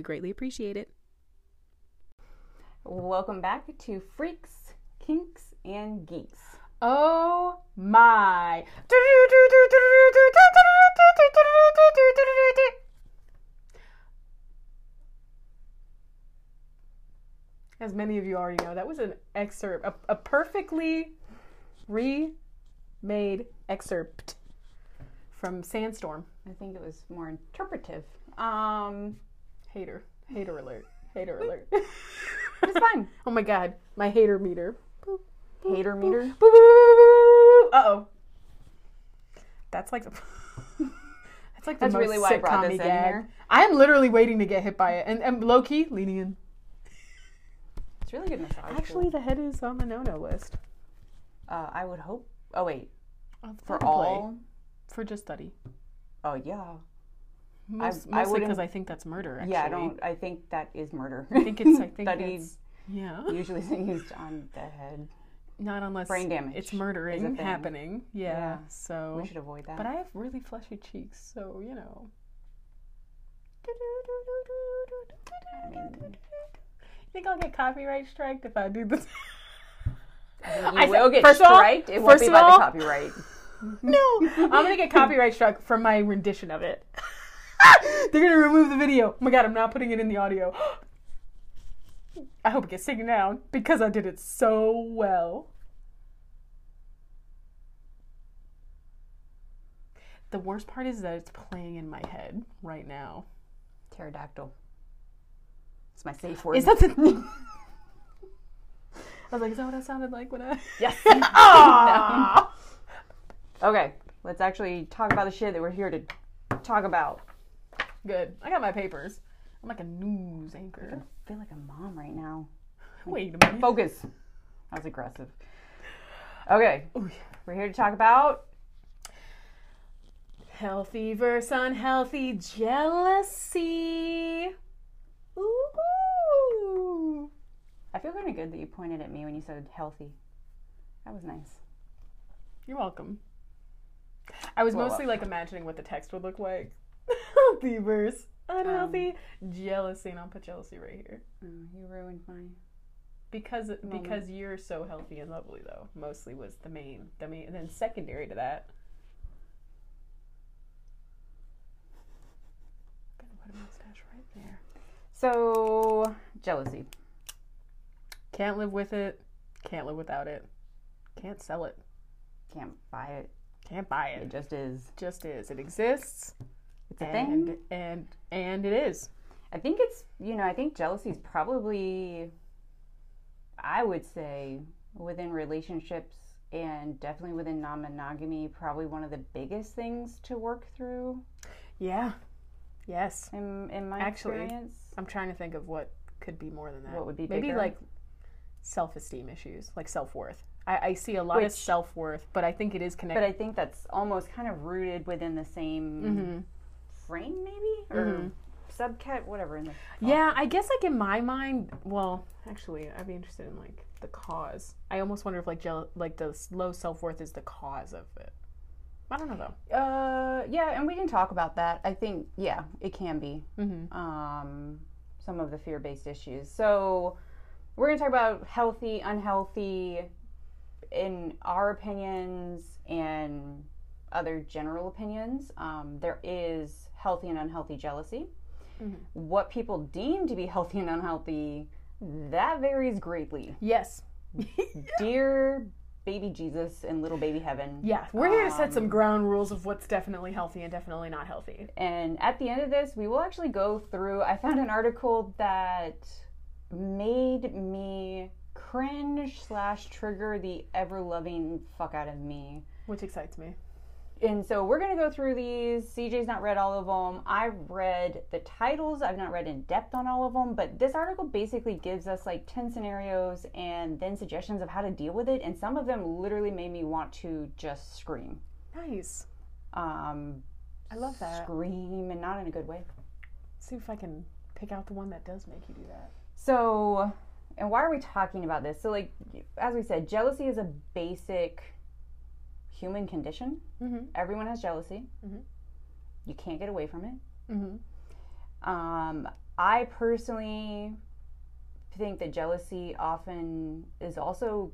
We greatly appreciate it. Welcome back to Freaks, Kinks, and Geeks. Oh my. As many of you already know, that was an excerpt, a, a perfectly remade excerpt from Sandstorm. I think it was more interpretive. Um, Hater. Hater alert. Hater alert. it's fine. oh my god. My hater meter. Hater meter. Uh oh. That's like the. That's like the That's most really why I brought sitcom-y this in gag. here. I am literally waiting to get hit by it, and, and low key leaning in. It's really good massage. Actually, the head is on the no-no list uh, I would hope. Oh wait, for Play. all. for just study. Oh yeah. Most, I mostly because I think that's murder. Actually. Yeah, I don't. I think that is murder. I think it's. I think Studied it's. Yeah. usually used on the head. Not unless Brain damage It's murdering happening. Yeah. Yeah. So. We should avoid that. But I have really fleshy cheeks, so you know. I mean, You think I'll get copyright striked if I do this? I will said- get first of all- It won't first be by all- the copyright. no, I'm gonna get copyright struck from my rendition of it. They're gonna remove the video. Oh my god, I'm not putting it in the audio. I hope it gets taken down because I did it so well. The worst part is that it's playing in my head right now. Pterodactyl. It's my safe word. Is that the? I was like, is that what I sounded like when I? yes? Ah! Okay, let's actually talk about the shit that we're here to talk about. Good. I got my papers. I'm like a news anchor. I feel like a mom right now. Wait a minute. Focus. That was aggressive. Okay, Ooh. we're here to talk about Healthy versus unhealthy jealousy. Ooh. I feel kind of good that you pointed at me when you said healthy. That was nice. You're welcome. I was mostly like imagining what the text would look like. Healthy versus unhealthy jealousy, and I'll put jealousy right here Oh, you ruined my. because because you're so healthy and lovely though. Mostly was the main the main, and then secondary to that. Gonna put a mustache right there. So jealousy. Can't live with it. Can't live without it. Can't sell it. Can't buy it. Can't buy It it. just is. Just is. It exists. It's a and, thing. And and it is. I think it's you know I think jealousy is probably I would say within relationships and definitely within non-monogamy probably one of the biggest things to work through Yeah. Yes. in in my Actually, experience. I'm trying to think of what could be more than that. What would be maybe bigger? like self-esteem issues, like self-worth. I, I see a lot of self-worth, but I think it is connected But. I think that's almost kind of rooted within the same Mm-hmm. Frame maybe or subcat whatever in the yeah, I guess like in my mind, well, actually, I'd be interested in like the cause. I almost wonder if like jeal- like the low self-worth is the cause of it. I don't know though. Uh, yeah, and we can talk about that. I think, yeah, it can be Mm-hmm. um, some of the fear-based issues. So we're going to talk about healthy, unhealthy, in our opinions and other general opinions. Um, there is healthy and unhealthy jealousy. Mm-hmm. What people deem to be healthy and unhealthy, that varies greatly. Yes. Dear baby Jesus and little baby heaven. Yeah, we're here to set some um, ground rules of what's definitely healthy and definitely not healthy. And at the end of this, we will actually go through. I found an article that made me cringe slash trigger the ever loving fuck out of me. Which excites me. And so we're going to go through these. CJ's not read all of them. I've read the titles. I've not read in depth on all of them, but this article basically gives us like 10 scenarios and then suggestions of how to deal with it. And some of them literally made me want to just scream. Nice. Um, I love that. scream and not in a good way. See if I can pick out the one that does make you do that. So, and why are we talking about this? So, like, as we said, jealousy is a basic human condition. Mm-hmm. Everyone has jealousy. Mhm. You can't get away from it. Mm-hmm. Um, I personally think that jealousy often is also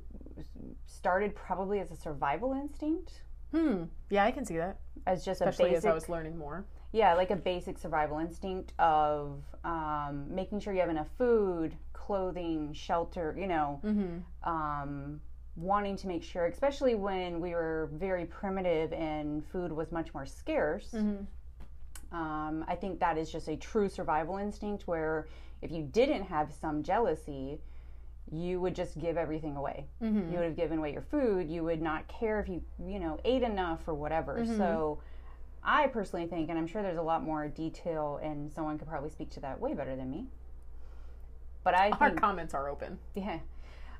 started probably as a survival instinct, Hmm. Yeah, I can see that. as just Especially a basic, as I was learning more. yeah, like a basic survival instinct of um, making sure you have enough food, clothing, shelter. You know, Mm-hmm. um, wanting to make sure, especially when we were very primitive and food was much more scarce. Mm-hmm. Um, I think that is just a true survival instinct where if you didn't have some jealousy, you would just give everything away. Mm-hmm. You would have given away your food. You would not care if you, you know, ate enough or whatever. So I personally think, and I'm sure there's a lot more detail, and someone could probably speak to that way better than me. But I Our think, comments are open. yeah.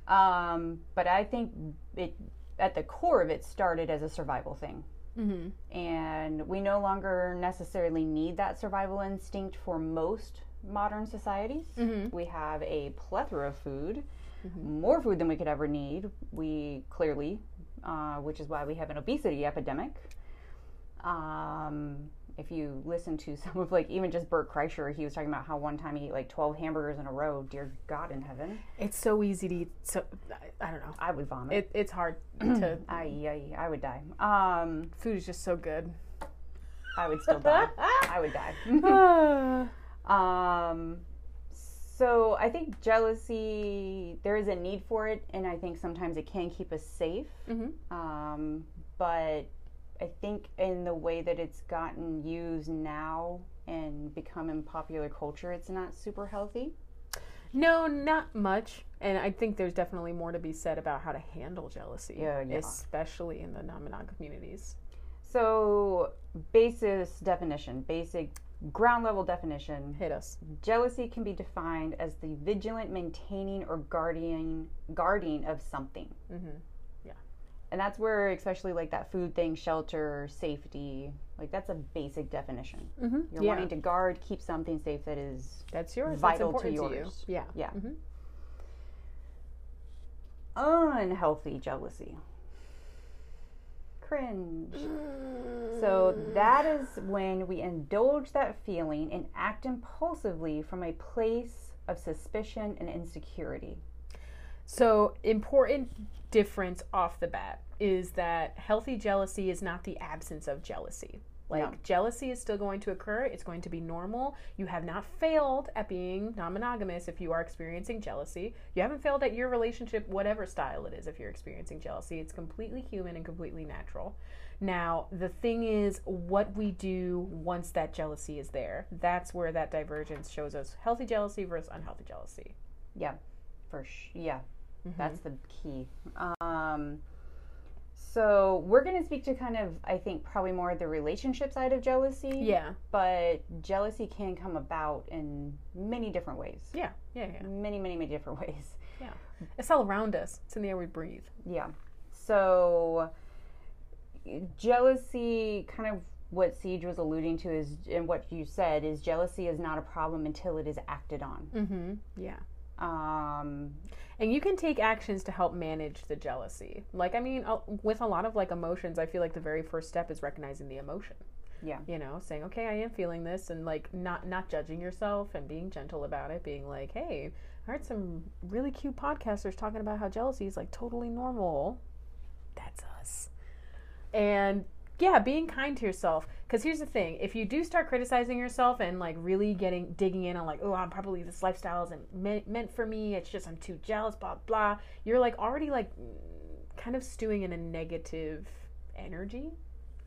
Um, but I think it, at the core of it, started as a survival thing Mm-hmm. and we no longer necessarily need that survival instinct for most modern societies. Mhm. We have a plethora of food, more food than we could ever need. We clearly, uh, which is why we have an obesity epidemic. Um, if you listen to some of like even just Bert Kreischer, he was talking about how one time he ate like twelve hamburgers in a row. Dear God in heaven, It's so easy to eat. So I, I don't know. I would vomit. It, it's hard to. I, I, I would die. Um, Food is just so good. I would still die. I would die. Um, so I think jealousy, there is a need for it, and I think sometimes it can keep us safe. Mhm. Um, but I think in the way that it's gotten used now and become in popular culture, it's not super healthy. No, not much. And I think there's definitely more to be said about how to handle jealousy, Yeah, yeah. especially in the non-monogam communities. So, basis definition, basic ground level definition. Hit us. Jealousy can be defined as the vigilant maintaining or guardian guarding of something. Mm-hmm. And that's where, especially like that food thing, shelter, safety, like that's a basic definition. Mm-hmm. You're yeah, wanting to guard, keep something safe that is that's yours. vital that's to yours. you. Yeah. Yeah. Mhm. unhealthy jealousy. Cringe. So that is when we indulge that feeling and act impulsively from a place of suspicion and insecurity. So, important difference off the bat is that healthy jealousy is not the absence of jealousy. Like, No. jealousy is still going to occur. It's going to be normal. You have not failed at being non monogamous if you are experiencing jealousy. You haven't failed at your relationship, whatever style it is, if you're experiencing jealousy. It's completely human and completely natural. Now, the thing is, what we do once that jealousy is there, that's where that divergence shows us healthy jealousy versus unhealthy jealousy. Yeah, for sh- yeah, that's the key. Um, so we're going to speak to kind of, I think, probably more the relationship side of jealousy. Yeah. But jealousy can come about in many different ways. Yeah. Yeah. Yeah. Many, many, many different ways. Yeah. It's all around us. It's in the air we breathe. Yeah. So jealousy, kind of what Siege was alluding to is, and what you said is jealousy is not a problem until it is acted on. Mm-hmm. Yeah. Um, And you can take actions to help manage the jealousy. Like, I mean, with a lot of like emotions, I feel like the very first step is recognizing the emotion. Yeah. You know, saying, okay, I am feeling this, and like not not judging yourself and being gentle about it. Being like, hey, I heard some really cute podcasters talking about how jealousy is like totally normal. That's us. And yeah, being kind to yourself. Because here's the thing: if you do start criticizing yourself and like really getting digging in on like, oh, I'm probably this lifestyle isn't meant, meant for me. It's just I'm too jealous. Blah blah. You're like already like kind of stewing in a negative energy,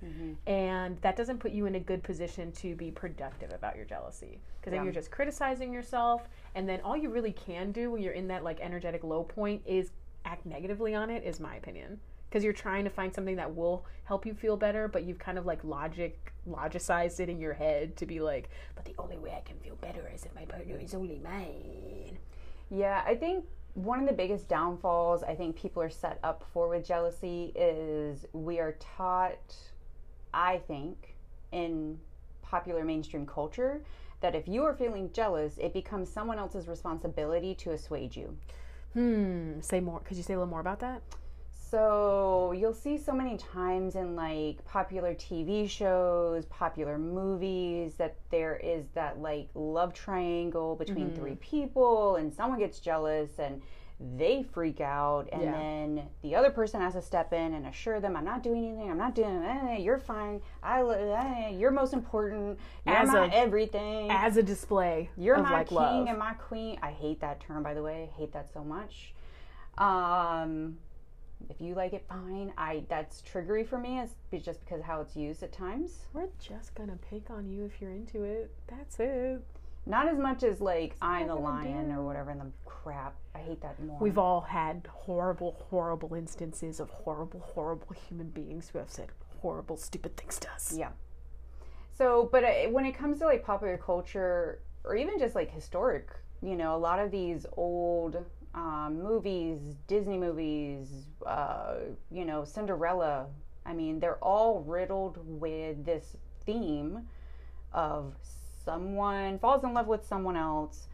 mm-hmm. and that doesn't put you in a good position to be productive about your jealousy. Because then Yeah. you're just criticizing yourself, and then all you really can do when you're in that like energetic low point is act negatively on it. Is my opinion because you're trying to find something that will help you feel better, but you've kind of like logic logicized it in your head to be like, but the only way I can feel better is if my partner is only mine. Yeah, I think one of the biggest downfalls I think people are set up for with jealousy is we are taught, I think, in popular mainstream culture that if you are feeling jealous, it becomes someone else's responsibility to assuage you. Hmm. Say more. Could you say a little more about that? So you'll see so many times in like popular TV shows, popular movies that there is that like love triangle between three people and someone gets jealous and they freak out and Yeah. then the other person has to step in and assure them I'm not doing anything. I'm not doing eh, you're fine. I eh, you're most important. You're As a- everything. As a display You're my like king love. and my queen. I hate that term, by the way. I hate that so much. Um, if you like it, fine. I that's triggery for me. Is just because of how it's used at times. We're just gonna pick on you if you're into it. That's it. Not as much as like I'm the lion or whatever. And the crap. I hate that more. We've all had horrible, horrible instances of horrible, horrible human beings who have said horrible, stupid things to us. Yeah. So, but uh, when it comes to like popular culture or even just like historic, you know, a lot of these old um, movies, Disney movies, uh, you know, Cinderella, I mean, they're all riddled with this theme of someone falls in love with someone else.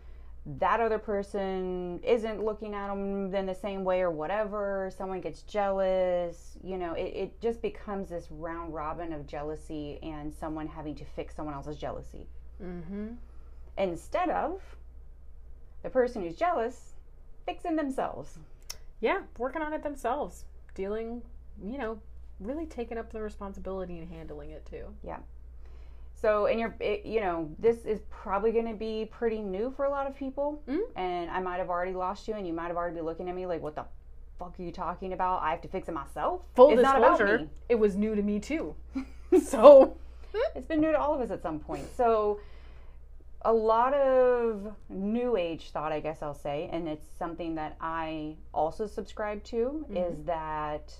That other person isn't looking at them in the same way or whatever. Someone gets jealous. You know, it, it just becomes this round robin of jealousy and someone having to fix someone else's jealousy. Mm-hmm. Instead of the person who's jealous fixing themselves. Yeah, working on it themselves, dealing, you know, really taking up the responsibility and handling it too. Yeah. So, and you're, it, you know, this is probably going to be pretty new for a lot of people. Mm. And I might have already lost you, and you might have already been looking at me like, what the fuck are you talking about? I have to fix it myself? Full it's not about disclosure, me. it was new to me too. so, It's been new to all of us at some point. So, a lot of new age thought, I guess I'll say, and it's something that I also subscribe to, is that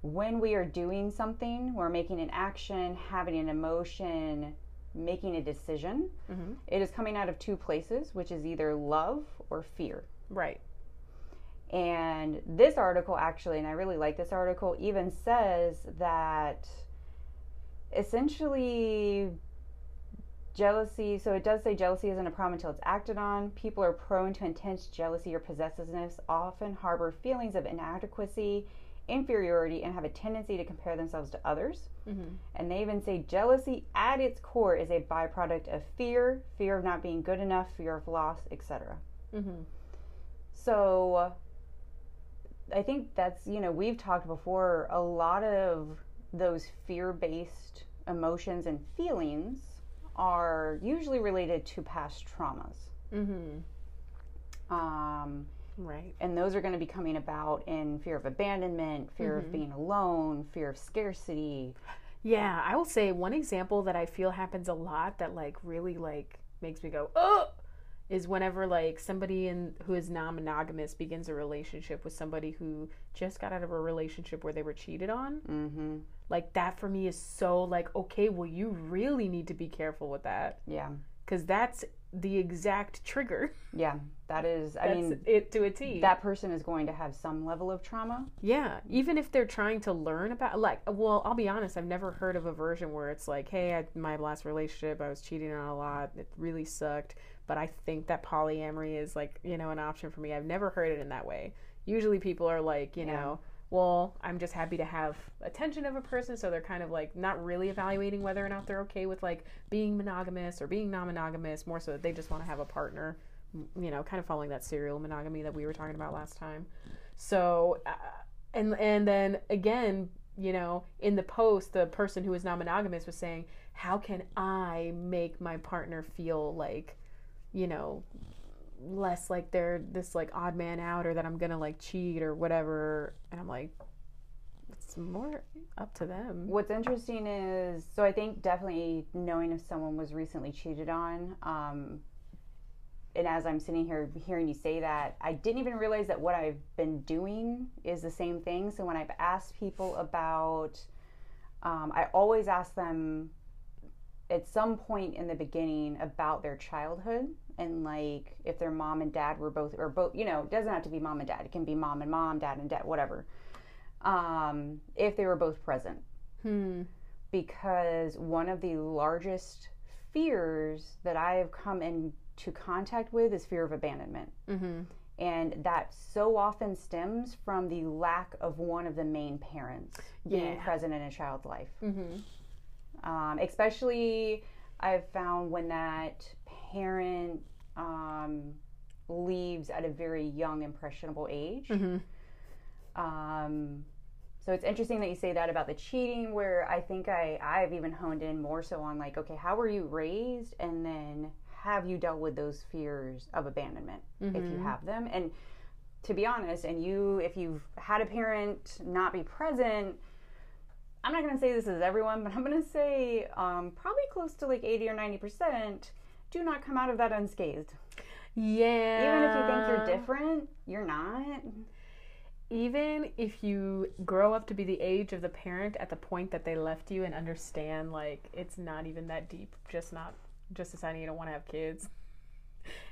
when we are doing something, we're making an action, having an emotion, making a decision, Mhm. it is coming out of two places, which is either love or fear. right. And this article, actually, and I really like this article, even says that essentially jealousy, so it does say jealousy isn't a problem until it's acted on. People are prone to intense jealousy or possessiveness, often harbor feelings of inadequacy, inferiority, and have a tendency to compare themselves to others. Mm-hmm. And they even say jealousy at its core is a byproduct of fear, fear of not being good enough, fear of loss, etc. Mm-hmm. So I think that's, you know, we've talked before, a lot of those fear based emotions and feelings are usually related to past traumas. Mm-hmm. Um, Right. and those are going to be coming about in fear of abandonment, fear of being alone, fear of scarcity. Yeah, I will say one example that I feel happens a lot that like really like makes me go, oh, is whenever like somebody in who is non-monogamous begins a relationship with somebody who just got out of a relationship where they were cheated on. Mm-hmm. Like that for me is so like okay, well you really need to be careful with that Yeah. because that's the exact trigger. Yeah. That is, I mean, it to a T. that person is going to have some level of trauma. Yeah, even if they're trying to learn about, like, well, I'll be honest, I've never heard of a version where it's like, hey, I, my last relationship, I was cheating on a lot, it really sucked, but I think that polyamory is like, you know, an option for me. I've never heard it in that way. Usually people are like, you Yeah. know, well, I'm just happy to have attention of a person, so they're kind of like not really evaluating whether or not they're okay with like being monogamous or being non-monogamous, more so that they just want to have a partner, you know, kind of following that serial monogamy that we were talking about last time. So, uh, and and then again, you know, in the post, the person who is non-monogamous was saying, "How can I make my partner feel like, you know, less like they're this like odd man out, or that I'm gonna like cheat or whatever?" And I'm like, it's more up to them. What's interesting is, so I think definitely knowing if someone was recently cheated on, um, and as I'm sitting here hearing you say that, I didn't even realize that what I've been doing is the same thing. So when I've asked people about, um, I always ask them at some point in the beginning about their childhood and like if their mom and dad were both or both you know it doesn't have to be mom and dad it can be mom and mom dad and dad whatever um, if they were both present Hmm. because one of the largest fears that I have come into contact with is fear of abandonment. Mm-hmm. And that so often stems from the lack of one of the main parents being present in a child's life. Mm-hmm. Um, especially, I've found when that parent um, leaves at a very young, impressionable age. Mm-hmm. Um, so it's interesting that you say that about the cheating, where I think I I've even honed in more so on like, okay, how were you raised, and then have you dealt with those fears of abandonment if you Mhm. have them, and to be honest, and you if you've had a parent not be present. I'm not going to say this is everyone, but I'm going to say um, probably close to like 80 or 90% do not come out of that unscathed. Yeah. Even if you think you're different, you're not. even if you grow up to be the age of the parent at the point that they left you and understand like it's not even that deep just not just deciding you don't want to have kids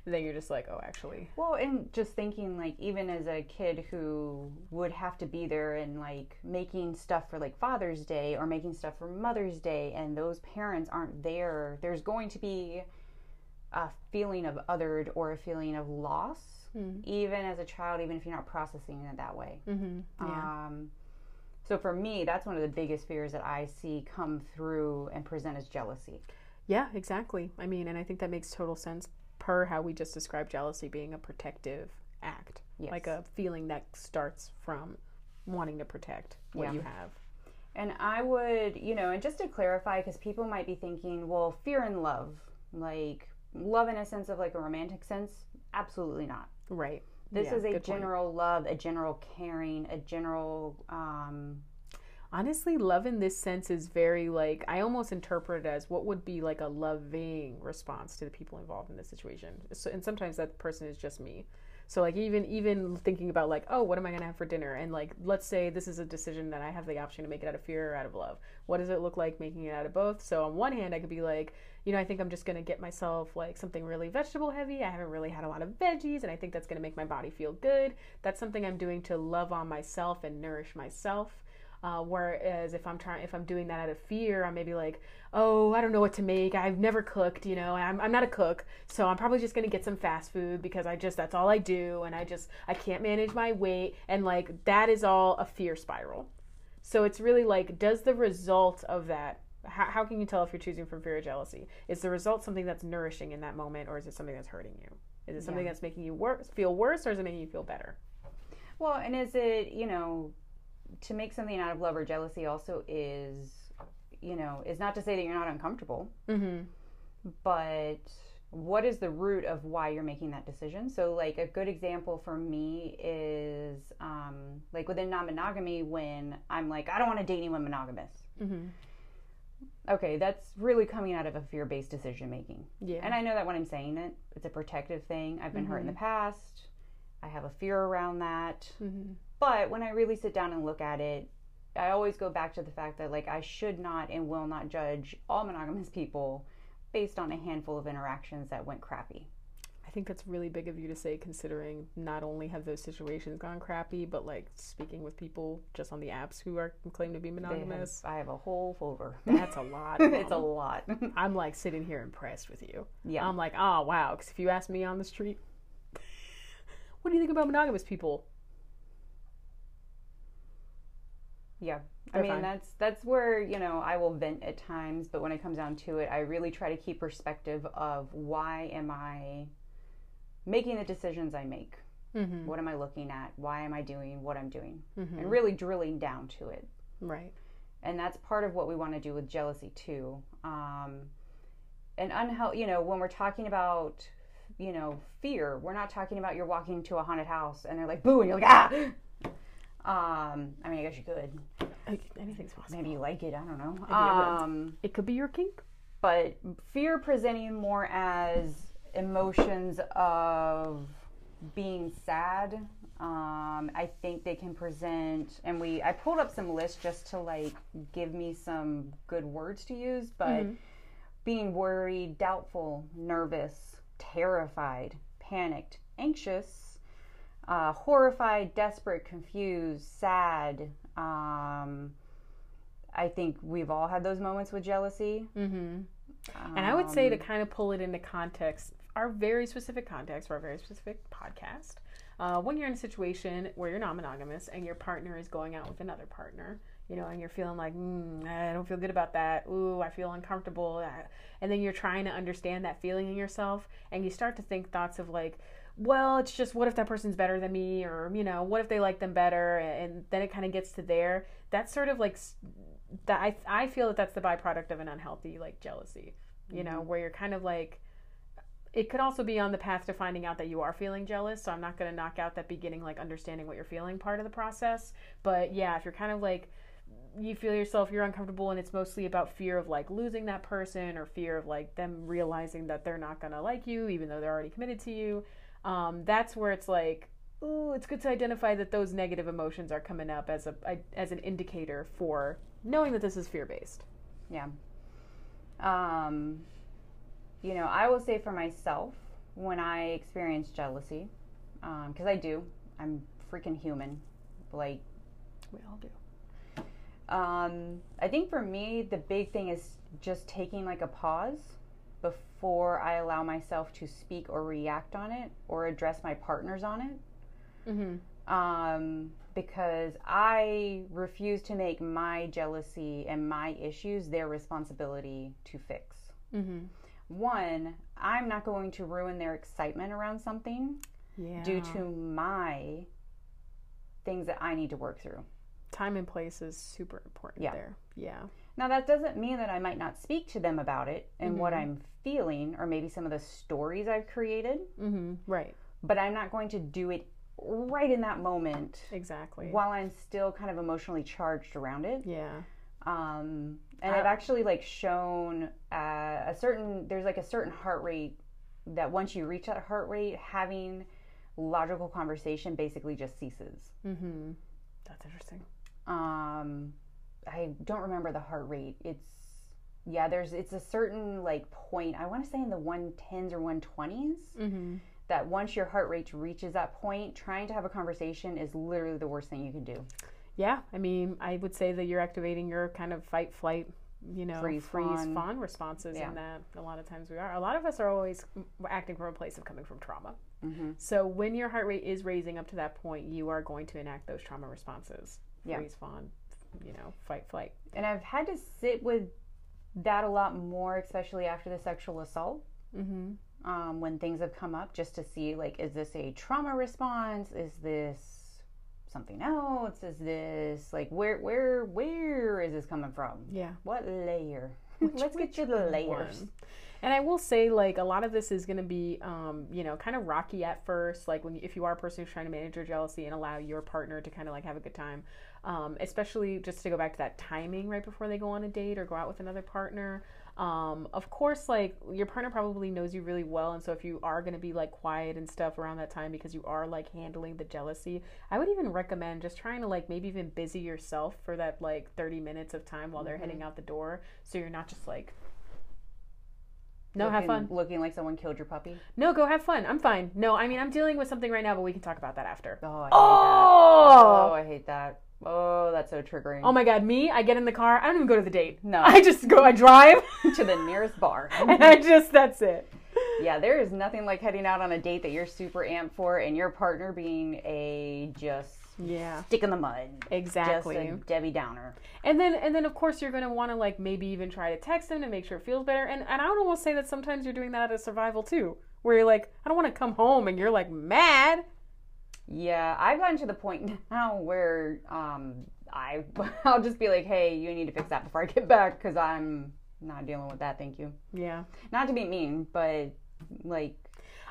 and then you're just like oh actually Well, and just thinking like even as a kid who would have to be there and like making stuff for like Father's Day or making stuff for Mother's Day and those parents aren't there, there's going to be a feeling of othered or a feeling of loss Mhm. even as a child even if you're not processing it that way. mm-hmm. yeah Um so for me, that's one of the biggest fears that I see come through and present as jealousy. yeah exactly i mean and i think that makes total sense per how we just described jealousy being a protective act Yes. like a feeling that starts from wanting to protect what Yeah. you have And I would, you know, and just to clarify, because people might be thinking, well, fear and love, like love in a sense of like a romantic sense, absolutely not. right This Yeah, is a good point. general love, a general caring, a general, um, Honestly, love in this sense is very like I almost interpret it as what would be like a loving response to the people involved in this situation. So, and sometimes that person is just me. So like even even thinking about like oh what am I gonna have for dinner and like let's say this is a decision that I have the option to make it out of fear or out of love. What does it look like making it out of both? So on one hand I could be like you know I think I'm just gonna get myself like something really vegetable heavy. I haven't really had a lot of veggies and I think that's gonna make my body feel good. That's something I'm doing to love on myself and nourish myself. Uh, whereas if I'm trying, if I'm doing that out of fear, I may be like, oh, I don't know what to make. I've never cooked, you know. I'm, I'm not a cook, so I'm probably just gonna get some fast food because I just that's all I do, and I just I can't manage my weight, and like that is all a fear spiral. So it's really like, does the result of that? How, how can you tell if you're choosing from fear or jealousy? Is the result something that's nourishing in that moment, or is it something that's hurting you? Is it something Yeah. that's making you worse, feel worse, or is it making you feel better? well, and is it, you know, to make something out of love or jealousy also is, you know, is not to say that you're not uncomfortable. Mm-hmm. but what is the root of why you're making that decision so like a good example for me is um, like within non-monogamy when i'm like i don't want to date anyone monogamous Mm-hmm. Okay that's really coming out of a fear-based decision making Yeah. and i know that when i'm saying it it's a protective thing i've been hurt in the past i have a fear around that mm-hmm. but when I really sit down and look at it, I always go back to the fact that like I should not and will not judge all monogamous people based on a handful of interactions that went crappy. I think that's really big of you to say, considering not only have those situations gone crappy, but like speaking with people just on the apps who are claim to be They have- monogamous. I have a whole folder. That's a lot. it's a lot. I'm like sitting here impressed with you. yeah. I'm like, oh wow. Because if you ask me on the street, what do you think about monogamous people? Yeah. I They're mean fine. that's that's where, you know, I will vent at times, but when it comes down to it, I really try to keep perspective of why am I making the decisions I make? Mm-hmm. What am I looking at? Why am I doing what I'm doing? Mm-hmm. And really drilling down to it. Right. and that's part of what we want to do with jealousy too um, and unhealthy you know when we're talking about you know fear we're not talking about you're walking into a haunted house and they're like boo and you're like ah um, i mean i guess you could Like, Anything's possible. maybe you like it i don't know Maybe I would. um, It could be your kink. but fear presenting more as emotions of being sad. Um, I think they can present, and we I pulled up some lists just to like give me some good words to use, but being worried, doubtful, nervous, terrified, panicked, anxious, uh, horrified, desperate, confused, sad. Um, I think we've all had those moments with jealousy. Mm-hmm. And I would say to kind of pull it into context, our very specific context for our very specific podcast. Uh, when you're in a situation where you're not monogamous and your partner is going out with another partner, you know, and you're feeling like, mm, I don't feel good about that. Ooh, I feel uncomfortable. uh, And then you're trying to understand that feeling in yourself, and you start to think thoughts of like, well, it's just what if that person's better than me, or you know, what if they like them better, and then it kind of gets to there. That's sort of like that. I I feel that that's the byproduct of an unhealthy like jealousy. You know, where you're kind of like it could also be on the path to finding out that you are feeling jealous. So I'm not going to knock out that beginning, like understanding what you're feeling part of the process. But yeah, if you're kind of like, you feel yourself, you're uncomfortable, and it's mostly about fear of like losing that person or fear of like them realizing that they're not going to like you, even though they're already committed to you. Um, that's where it's like, ooh, it's good to identify that those negative emotions are coming up as a as an indicator for knowing that this is fear based. Yeah. Um, you know, I will say for myself, when I experience jealousy, because I do, I'm freaking human. Like, We all do. um, I think for me, the big thing is just taking like a pause before I allow myself to speak or react on it or address my partners on it. Mm-hmm. um, because I refuse to make my jealousy and my issues their responsibility to fix. Mm-hmm. One, I'm not going to ruin their excitement around something Yeah. due to my things that I need to work through. time and place is super important Yeah. there. Yeah. Now, that doesn't mean that I might not speak to them about it and what I'm feeling, or maybe some of the stories I've created, Mm-hmm. Right. but I'm not going to do it right in that moment Exactly. while I'm still kind of emotionally charged around it. Yeah. Um, and Uh, I've actually like shown uh, a certain there's like a certain heart rate that once you reach that heart rate, having logical conversation basically just ceases. Mm-hmm. That's interesting. Um, I don't remember the heart rate. It's yeah, there's it's a certain like point. I want to say in the one tens or one twenties. Mm-hmm. That once your heart rate reaches that point, trying to have a conversation is literally the worst thing you can do. Yeah. I mean, I would say that you're activating your kind of fight, flight, you know, Freeze, freeze, fawn. fawn responses Yeah. in that. A lot of times we are. A lot of us are always acting from a place of coming from trauma. Mm-hmm. So when your heart rate is raising up to that point, you are going to enact those trauma responses. Yeah. Freeze, fawn, you know, fight, flight. And I've had to sit with that a lot more, especially after the sexual assault. Mm-hmm. um, when things have come up just to see like is this a trauma response is this something else is this like where where where is this coming from Yeah. what layer let's get to the layers one. And I will say, like, a lot of this is going to be, um, you know, kind of rocky at first. Like, when if you are a person who's trying to manage your jealousy and allow your partner to kind of like have a good time, um, especially just to go back to that timing right before they go on a date or go out with another partner. Um, of course, like your partner probably knows you really well, and so if you are going to be like quiet and stuff around that time because you are like handling the jealousy, I would even recommend just trying to like maybe even busy yourself for that like 30 minutes of time while they're heading out the door, so you're not just like no, have fun. looking like someone killed your puppy No, go have fun. I'm fine. No, I mean I'm dealing with something right now, but we can talk about that after. oh I hate that oh Oh, I hate that oh that's so triggering oh my god, me? I get in the car. I don't even go to the date. No. I just go. I drive, to the nearest bar and I just that's it. yeah there is nothing like heading out on a date that you're super amped for and your partner being a just Yeah, stick in the mud exactly. just a Debbie Downer And then and then of course you're gonna want to like maybe even try to text them to make sure it feels better. And and I would almost say that sometimes you're doing that out of survival too, where you're like, I don't want to come home, and you're like mad. Yeah, I've gotten to the point now where um, I I'll just be like, "Hey, you need to fix that before I get back because I'm not dealing with that. Thank you." Yeah. Not to be mean, but like,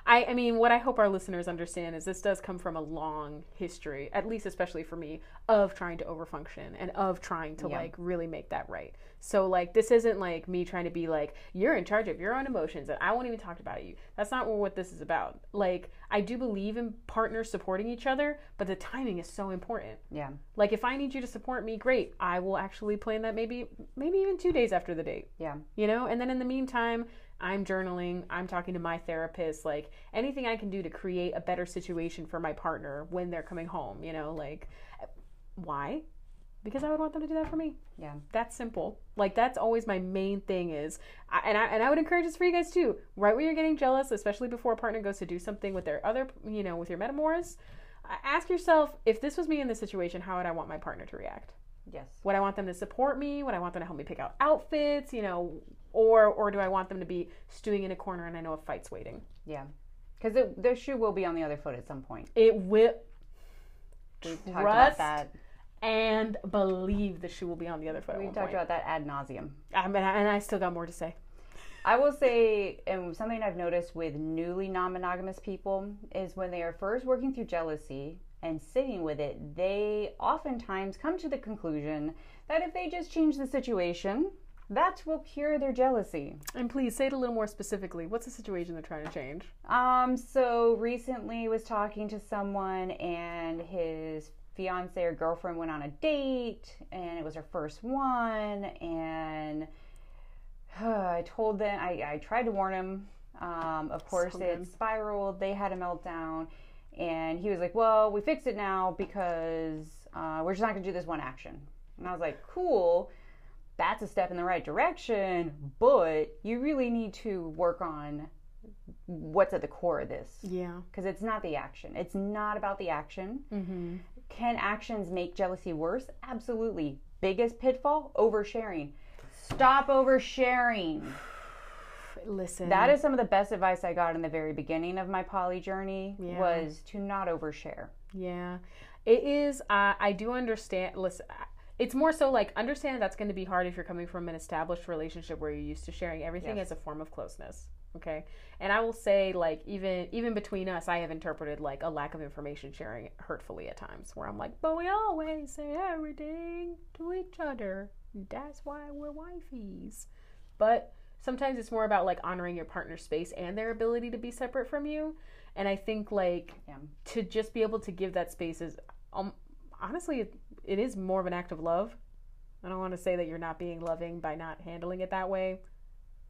I, I mean, what I hope our listeners understand is this does come from a long history, at least especially for me, of trying to overfunction and of trying to Yeah. like really make that right. So like this isn't like me trying to be like you're in charge of your own emotions and I won't even talk about you. That's not what this is about. Like I do believe in partners supporting each other, but the timing is so important. Yeah. Like if I need you to support me, great. I will actually plan that maybe maybe even 2 days after the date Yeah. you know and then in the meantime i'm journaling i'm talking to my therapist like anything i can do to create a better situation for my partner when they're coming home you know like why because i would want them to do that for me Yeah. that's simple like that's always my main thing is and I, and I would encourage this for you guys too right when you're getting jealous especially before a partner goes to do something with their other you know with your metamors ask yourself if this was me in this situation how would i want my partner to react Yes. would I want them to support me? Would I want them to help me pick out outfits? You know, or or do I want them to be stewing in a corner and I know a fight's waiting? Yeah. Because the shoe will be on the other foot at some point. It will We've talked about that. and believe the shoe will be on the other foot. We've talked point. about that ad nauseum. I mean, and I still got more to say. I will say, and something I've noticed with newly non monogamous people is when they are first working through jealousy and sitting with it, they oftentimes come to the conclusion that if they just change the situation, that will cure their jealousy. And please say it a little more specifically. What's the situation they're trying to change? Um, so recently was talking to someone and his fiance or girlfriend went on a date and it was her first one and I told them I, I tried to warn him. Um, of course So it spiraled, they had a meltdown and he was like, Well, we fixed it now because uh, we're just not gonna do this one action. And I was like, Cool that's a step in the right direction, but you really need to work on what's at the core of this Yeah. because it's not the action. It's not about the action. Mm-hmm. Can actions make jealousy worse? Absolutely. Biggest pitfall oversharing. Stop oversharing. Listen. That is some of the best advice I got in the very beginning of my poly journey Yeah. was to not overshare. Yeah, it is. Uh, I do understand. Listen, I- it's more so like understand that's going to be hard if you're coming from an established relationship where you're used to sharing everything Yes. as a form of closeness. Okay, and I will say like even even between us, I have interpreted like a lack of information sharing hurtfully at times, where I'm like, but we always say everything to each other. That's why we're wifeys. But sometimes it's more about like honoring your partner's space and their ability to be separate from you. And I think like Yeah. to just be able to give that space is um, honestly it, it is more of an act of love i don't want to say that you're not being loving by not handling it that way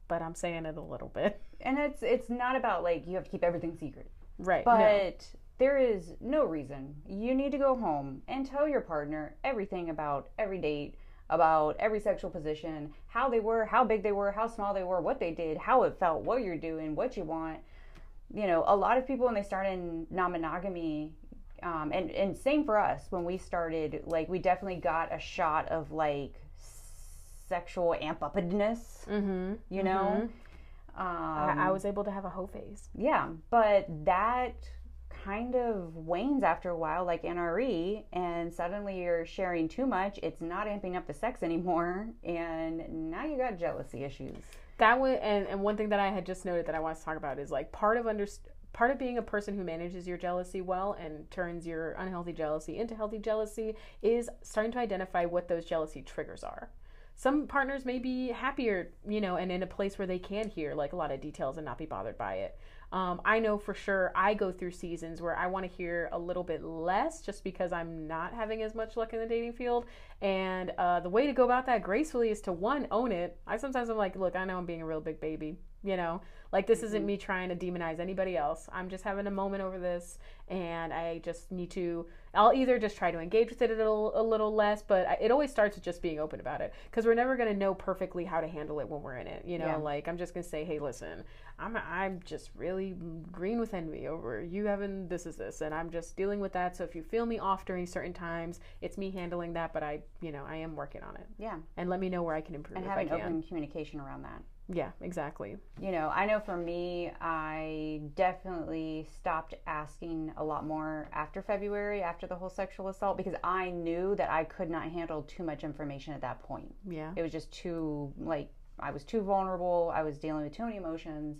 but i'm saying it a little bit And it's it's not about like you have to keep everything secret. right But no. there is no reason. You need to go home and tell your partner everything about every date, about every sexual position, how they were, how big they were, how small they were, what they did, how it felt, what you're doing, what you want. You know, a lot of people when they start in non monogamy, um, and, and same for us when we started, like we definitely got a shot of like sexual amp upness, mm-hmm. you know? Um, I, I was able to have a hoe phase yeah, but that kind of wanes after a while, like NRE, and suddenly you're sharing too much. It's not amping up the sex anymore, and now you got jealousy issues. that would and, and one thing that i had just noted that i want to talk about is like part of under part of being a person who manages your jealousy well and turns your unhealthy jealousy into healthy jealousy is starting to identify what those jealousy triggers are. Some partners may be happier you know and in a place where they can hear like a lot of details and not be bothered by it. Um, i know for sure i go through seasons where i want to hear a little bit less just because i'm not having as much luck in the dating field. And uh, the way to go about that gracefully is to one own it. I sometimes i'm like look i know i'm being a real big baby you know? Like this isn't mm-hmm. me trying to demonize anybody else. I'm just having a moment over this and i just need to i'll either just try to engage with it a little, a little less but I, it always starts with just being open about it because we're never going to know perfectly how to handle it when we're in it you know? Yeah. like i'm just going to say hey listen i'm i'm just really green with envy over you having this is this and i'm just dealing with that so if you feel me off during certain times it's me handling that but i you know i am working on it. Yeah, and let me know where i can improve and if i having can. open communication around that. Yeah exactly You know, I know for me, I definitely stopped asking a lot more after February, after the whole sexual assault, because I knew that I could not handle too much information at that point. yeah it was just too like I was too vulnerable. I was dealing with too many emotions.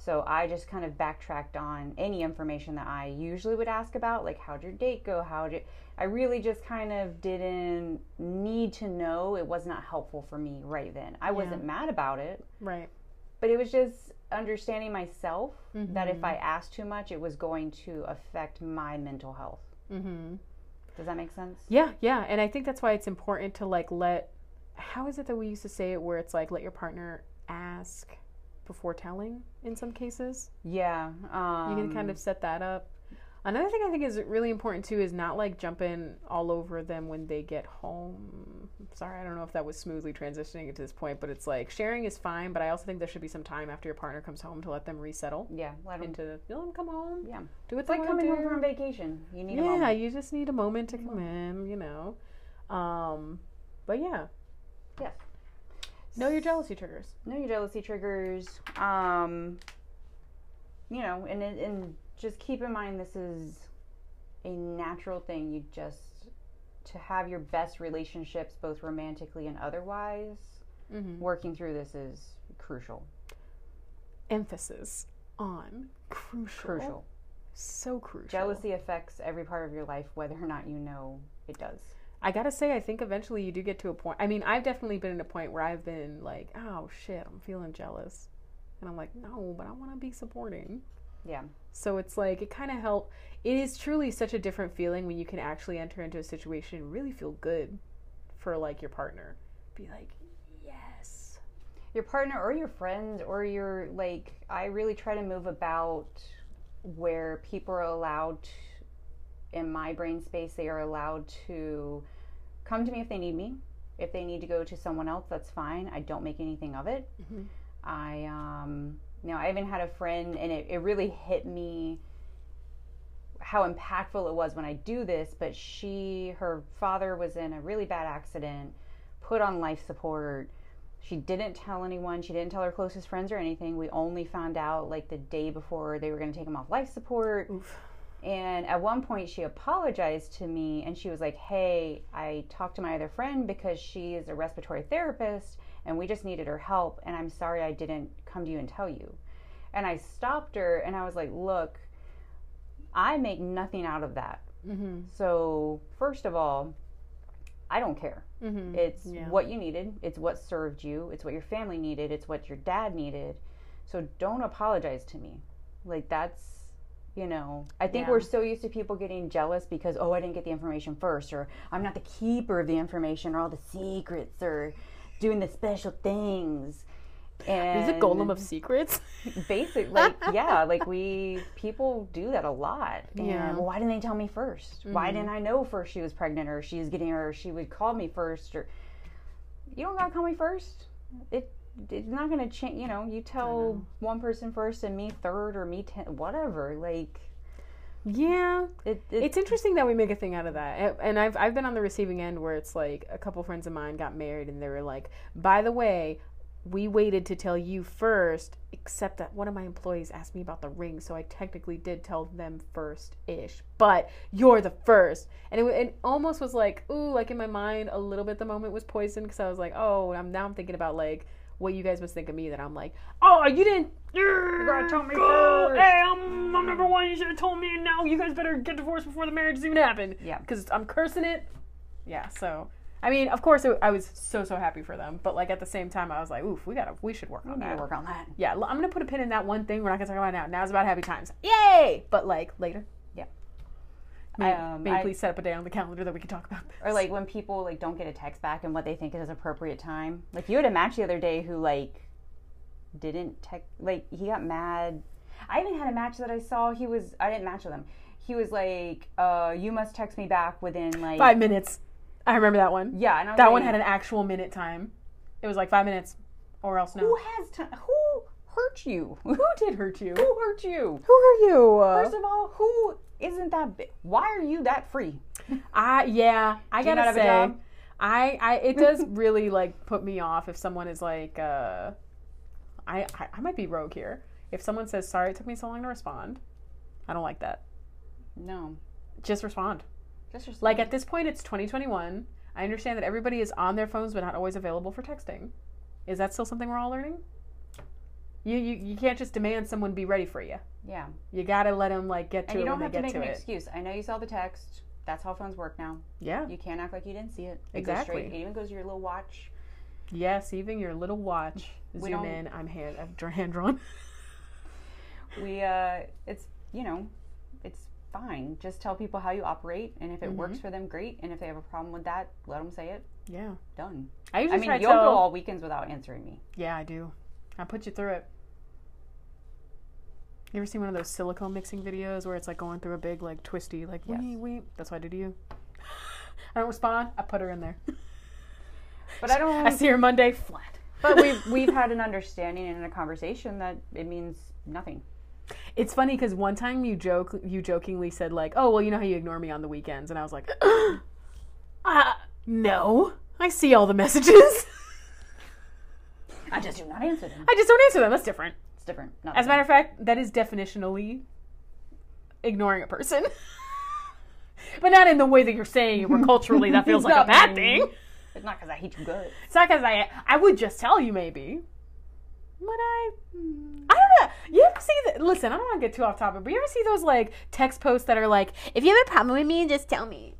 So I just kind of backtracked on any information that I usually would ask about, like how'd your date go? How'd you? I really just kind of didn't need to know. It was not helpful for me right then. I wasn't mad about it, Right. but it was just understanding myself that Mm-hmm. if I asked too much, it was going to affect my mental health. Mm-hmm. Does that make sense? Yeah, yeah, and I think that's why it's important to like let. How is it that we used to say it? Where it's like let your partner ask before telling. In some cases, Yeah. Um, you can kind of set that up. Another thing I think is really important too is not like jumping all over them when they get home. Sorry, I don't know if that was smoothly transitioning to this point, but it's like sharing is fine, but I also think there should be some time after your partner comes home to let them resettle Yeah. Let 'em- into let them come home, yeah. do what It's they like coming to home from vacation. You need a yeah, you just need a moment to come in, you know. Um, but yeah, Yes. Know your jealousy triggers. know your jealousy triggers. Um, you know, and and- just keep in mind this is a natural thing. You just to have your best relationships, both romantically and otherwise. Mm-hmm. Working through this is crucial. Emphasis on crucial. Crucial. So crucial. Jealousy affects every part of your life, whether or not you know it does. I gotta say, I think eventually you do get to a point. I mean, I've definitely been at a point where I've been like, oh shit, I'm feeling jealous. And I'm like, no, but I wanna be supporting. Yeah. So it's like, it kind of help. It is truly such a different feeling when you can actually enter into a situation and really feel good for like your partner. Be like, yes. your partner or your friends or your like i really try to move about where people are allowed to, in my brain space they are allowed to come to me if they need me if they need to go to someone else that's fine i don't make anything of it Mhm. i um you know i even had a friend and it, it really hit me how impactful it was when i do this but she her father was in a really bad accident put on life support she didn't tell anyone. She didn't tell her closest friends or anything. We only found out like the day before they were going to take him off life support. Oof. And at one point, she apologized to me and she was like, Hey, I talked to my other friend because she is a respiratory therapist and we just needed her help. And I'm sorry I didn't come to you and tell you. And I stopped her and I was like, Look, I make nothing out of that. Mm-hmm. So, first of all, I don't care. Mm-hmm. It's Yeah. what you needed. It's what served you. It's what your family needed. It's what your dad needed. So don't apologize to me. Like that's, you know, I think Yeah. we're so used to people getting jealous because oh, I didn't get the information first, or I'm not the keeper of the information, or all the secrets, or doing the special things. And He's a golem of secrets. basic like yeah like we people do that a lot and Yeah. well, why didn't they tell me 1st why Mhm. didn't i know first she was pregnant or she's getting or she would call me first or you don't gotta call me first it it's not gonna change you know you tell know. one person first and me third or me ten whatever like yeah. it, it It's interesting that we make a thing out of that. And- And I've I've been on the receiving end where it's like a couple friends of mine got married and they were like, "By the way, we waited to tell you first, except that one of my employees asked me about the ring, so I technically did tell them first ish. But you're the first. And it, it almost was like, ooh, like in my mind, a little bit the moment was poisoned because I was like, oh, I'm now I'm thinking about like what you guys must think of me that I'm like, oh, you didn't. You gotta tell me go, first." Hey, I'm, I'm number one. You should have told me. And now you guys better get divorced before the marriage even happened. Yeah. Because I'm cursing it. Yeah. So I mean, of course, it, I was so so happy for them, but like at the same time, I was like, oof, we gotta, we should work on that. work on that Yeah, I'm gonna put a pin in that one thing. We're not gonna talk about it now. Now's about happy times. Yay! But like later. Yeah. May, Um, may I- please set up a day on the calendar that we can talk about this. or like when people like don't get a text back and what they think is appropriate time. Like you had a match the other day who like didn't text like he got mad. I even had a match that I saw. He was I didn't match with him. He was like, uh, "You must text me back within like five minutes. I remember that one. Yeah, and I was That like, one had an actual minute time. It was like five minutes, or else no. Who has time? Who hurt you? Who did hurt you? who hurt you? Who are you? First of all, who isn't that big? Why are you that free? I yeah, I Do gotta not have a say, job? I I it does really like put me off if someone is like, uh, I, I I might be rogue here. If someone says sorry, it took me so long to respond, I don't like that. No, Just respond. just just Like at this point, it's 2021. I understand that everybody is on their phones, but not always available for texting. Is that still something we're all learning? You, you you can't just demand someone be ready for you. Yeah. You gotta let them like get to And you don't when have they to make to an it. excuse. I know you saw the text. That's how phones work now. Yeah. You can't act like you didn't see it. It goes Exactly. straight- It even goes to your little watch. Yes, even your little watch. We Zoom in. I'm hand. I'm hand drawn. We, uh, it's, you know, it's fine. Just tell people how you operate. And if it Mm-hmm. works for them, great. And if they have a problem with that, let them say it. Yeah. Done. I usually I mean, you'll tell. go all weekends without answering me. Yeah, I do. I put you through it. You ever seen one of those silicone mixing videos where it's like going through a big like twisty like Yes. wee wee? That's what I do to you. I don't respond. I put her in there. But I don't. I see her Monday flat. but we've we've had an understanding and a conversation that it means nothing. It's funny because one time you joke you jokingly said like, "Oh well, you know how you ignore me on the weekends," and I was like, uh, "No, I see all the messages. I just do not answer them. I just don't answer them. That's different." Different. Not As a matter of fact, that is definitionally ignoring a person. but not in the way that you're saying it, where culturally that feels like a bad thing. It's not because I hate you good. It's not because I I would just tell you maybe. But I I don't know. You ever see that? Listen, I don't want to get too off topic, but you ever see those like text posts that are like, if you have a problem with me, just tell me.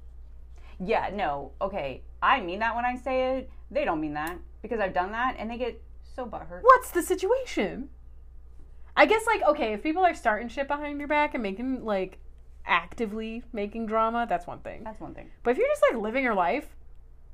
Yeah, no, okay. I mean that when I say it. They don't mean that because I've done that and they get so butthurt. What's the situation? I guess like okay, if people are starting shit behind your back and making like actively making drama, that's one thing. That's one thing. But if you're just like living your life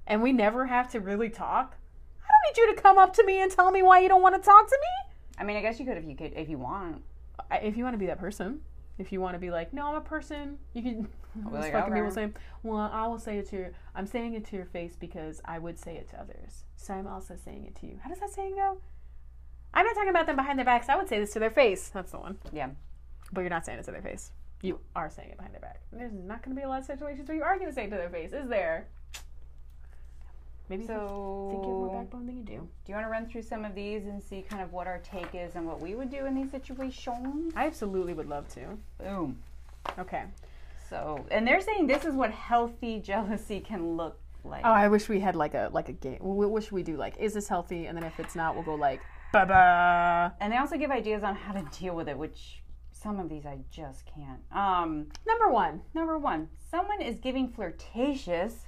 and we never have to really talk, I don't need you to come up to me and tell me why you don't want to talk to me. I mean, I guess you could if you could if you want. I- If you want to be that person, if you want to be like, no, I'm a person, you can. Like, fucking people okay. saying, well, I will say it to your. I'm saying it to your face because I would say it to others. So I'm also saying it to you. How does that saying go? I'm not talking about them behind their backs. I would say this to their face. That's the one. Yeah. But you're not saying it to their face. You are saying it behind their back. And there's not going to be a lot of situations where you are going to say it to their face, is there? Maybe So, think you have more backbone than you do. do you want to run through some of these and see kind of what our take is and what we would do in these situations? I absolutely would love to. Boom. Okay. So, and they're saying this is what healthy jealousy can look like. Oh, I wish we had like a like a game. What should we do? Like, is this healthy? And then if it's not, we'll go like, ba ba. and they also give ideas on how to deal with it, which some of these I just can't. Um, Number one. number one, someone is giving flirtatious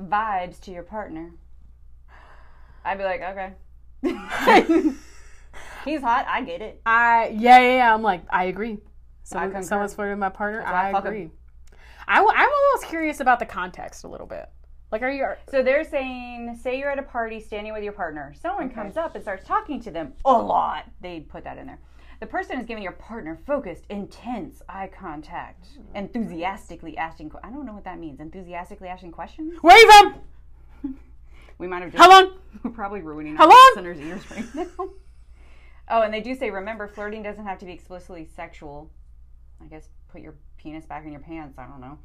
vibes to your partner. I'd be like, okay. He's hot. I get it. I yeah yeah yeah. I'm like I agree. Someone, concur. someone's flirting with my partner. I I agree. I, w- I'm almost curious about the context a little bit. Like, are you? So they're saying, say you're at a party standing with your partner. Someone comes up and starts talking to them a lot. They'd put that in there. The person is giving your partner focused, intense eye contact, mm-hmm. enthusiastically asking. I don't know what that means. Enthusiastically asking questions. Wave him. We might have just. How long? We're probably ruining How our long? listeners' ears right now. oh, and they do say, remember, flirting doesn't have to be explicitly sexual. I guess put your penis back in your pants. I don't know.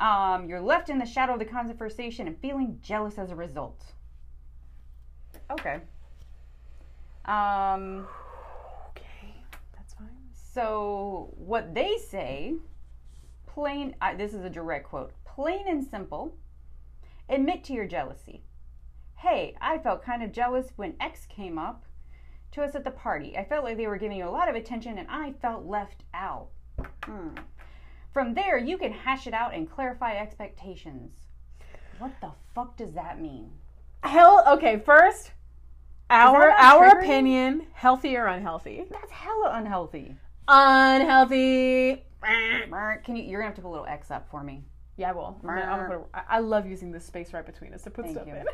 Um, you're left in the shadow of the conversation and feeling jealous as a result. Okay. Um, Okay, that's fine. so what they say, plain. Uh, this is a direct quote. Plain and simple. Admit to your jealousy. Hey, I felt kind of jealous when X came up to us at the party. I felt like they were giving you a lot of attention and I felt left out. Hmm. From there, you can hash it out and clarify expectations. What the fuck does that mean? Hell. Okay, first, our our triggering? opinion: healthy or unhealthy? That's hella unhealthy. Unhealthy. Mark, Can you? You're gonna have to put a little X up for me. Yeah, I will. I'm gonna- I'm gonna put a- I I love using this space right between us to put Thank stuff you. in.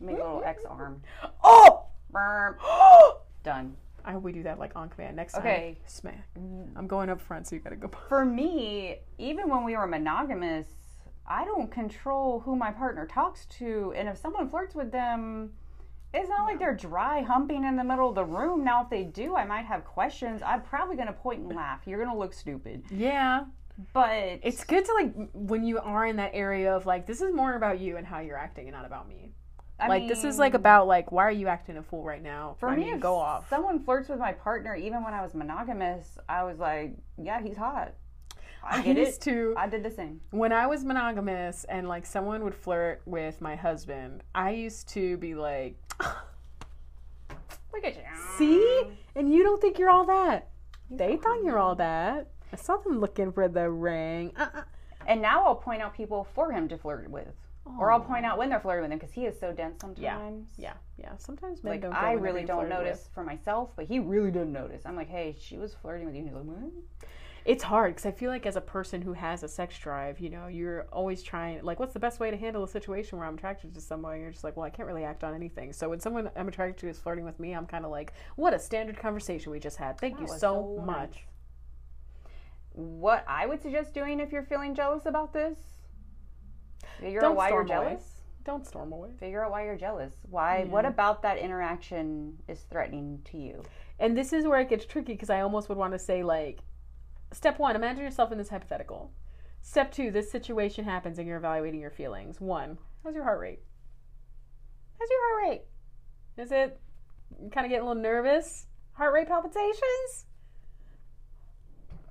Make a little X arm. Oh. Done. I hope we do that like on command next Okay. time. Smack. Mm. I'm going up front, so you gotta go. For me, even when we were monogamous, I don't control who my partner talks to, and if someone flirts with them, it's not like they're dry humping in the middle of the room. Now, if they do, I might have questions. I'm probably gonna point and laugh. You're gonna look stupid, Yeah, but it's good to like when you are in that area of like this is more about you and how you're acting and not about me. I like this is like about like why are you acting a fool right now? For I me, mean, go off. someone flirts with my partner, even when I was monogamous, I was like, yeah, he's hot. I get used it. to I did the same. when I was monogamous and like someone would flirt with my husband, I used to be like, Look at you. See? And you don't think you're all that. They thought you're all that. I saw them looking for the ring. Uh-uh. And now I'll point out people for him to flirt with. Or I'll point out when they're flirting with him because he is so dense sometimes. Yeah, yeah. yeah. Sometimes men Like don't. I really don't flirted with. notice for myself, but he really doesn't notice. I'm like, hey, she was flirting with you. And he's like, what? It's hard because I feel like as a person who has a sex drive, you know, you're always trying. Like, what's the best way to handle a situation where I'm attracted to someone? And you're just like, well, I can't really act on anything. So when someone I'm attracted to is flirting with me, I'm kind of like, what a standard conversation we just had. Thank That you so so much. What I would suggest doing if you're feeling jealous about this, figure Don't out why you're away. jealous. Don't storm away. Figure out why you're jealous. Why? What about that interaction is threatening to you? And this is where it gets tricky because I almost would want to say, like, step one, imagine yourself in this hypothetical. Step two, this situation happens and you're evaluating your feelings. One, how's your heart rate? How's your heart rate? Is it kind of getting a little nervous? Heart rate palpitations?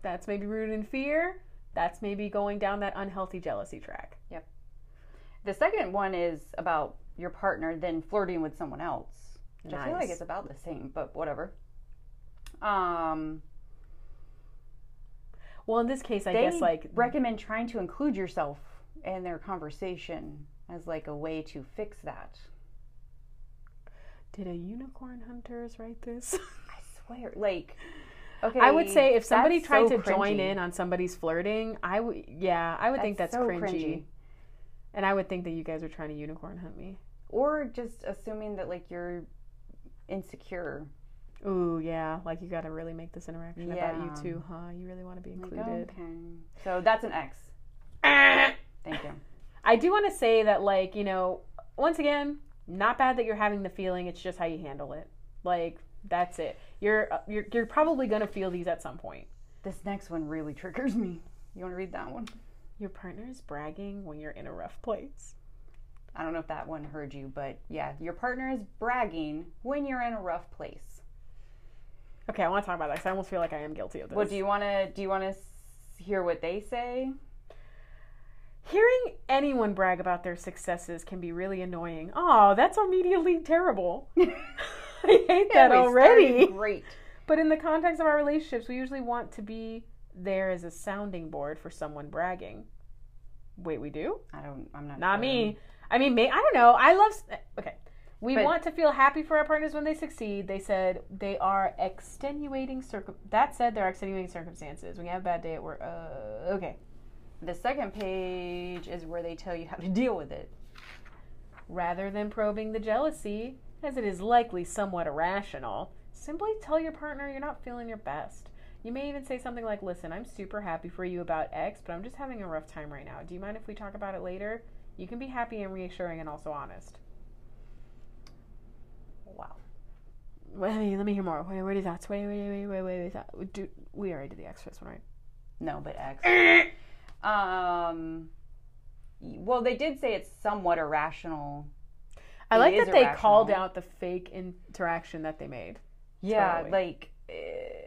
That's maybe rooted in fear. That's maybe going down that unhealthy jealousy track. The second one is about your partner then flirting with someone else. Which I feel like it's about the same, but whatever. Um, Well, in this case, I guess like recommend trying to include yourself in their conversation as like a way to fix that. did a unicorn hunters write this? I swear, like, okay. I would say if somebody tried so to join in on somebody's flirting, I would yeah, I would think that's so cringy. And I would think that you guys are trying to unicorn hunt me. or just assuming that like you're insecure. Ooh, yeah, like you got to really make this interaction about you too, huh? You really want to be Like, included. okay. So that's an X. Thank you. I do want to say that like, you know, once again, not bad that you're having the feeling, it's just how you handle it. Like that's it. You're uh, you're you're probably to feel these at some point. This next one really triggers me. You want to read that one? Your partner is bragging when you're in a rough place. I don't know if that one heard you, but yeah, your partner is bragging when you're in a rough place. Okay, I want to talk about that cuz I almost feel like I am guilty of this. What do you want to do? You want to hear what they say? Hearing anyone brag about their successes can be really annoying. Oh, that's immediately terrible. I hate that We already. Great. But in the context of our relationships, we usually want to be there as a sounding board for someone bragging. Wait, we do? I don't. I'm not. Not sure. me. I mean, may, I don't know. I love. Okay. We But- want to feel happy for our partners when they succeed. They said they are extenuating circum. That said, there are extenuating circumstances. When you have a bad day at work, uh, okay. The second page is where they tell you how to deal with it. Rather than probing the jealousy, as it is likely somewhat irrational, simply tell your partner you're not feeling your best. You may even say something like, Listen, I'm super happy for you about X, but I'm just having a rough time right now. Do you mind if we talk about it later? You can be happy and reassuring and also honest. Wow. Wait, wait, let me hear more. Wait, wait, thoughts. Wait, wait, wait, wait, wait, wait. Thought. Do, we already did the X first one, right? No, but X. um. Well, they did say it's somewhat irrational. I It like is that they called out the fake interaction that they made. Yeah, Totally. like eh,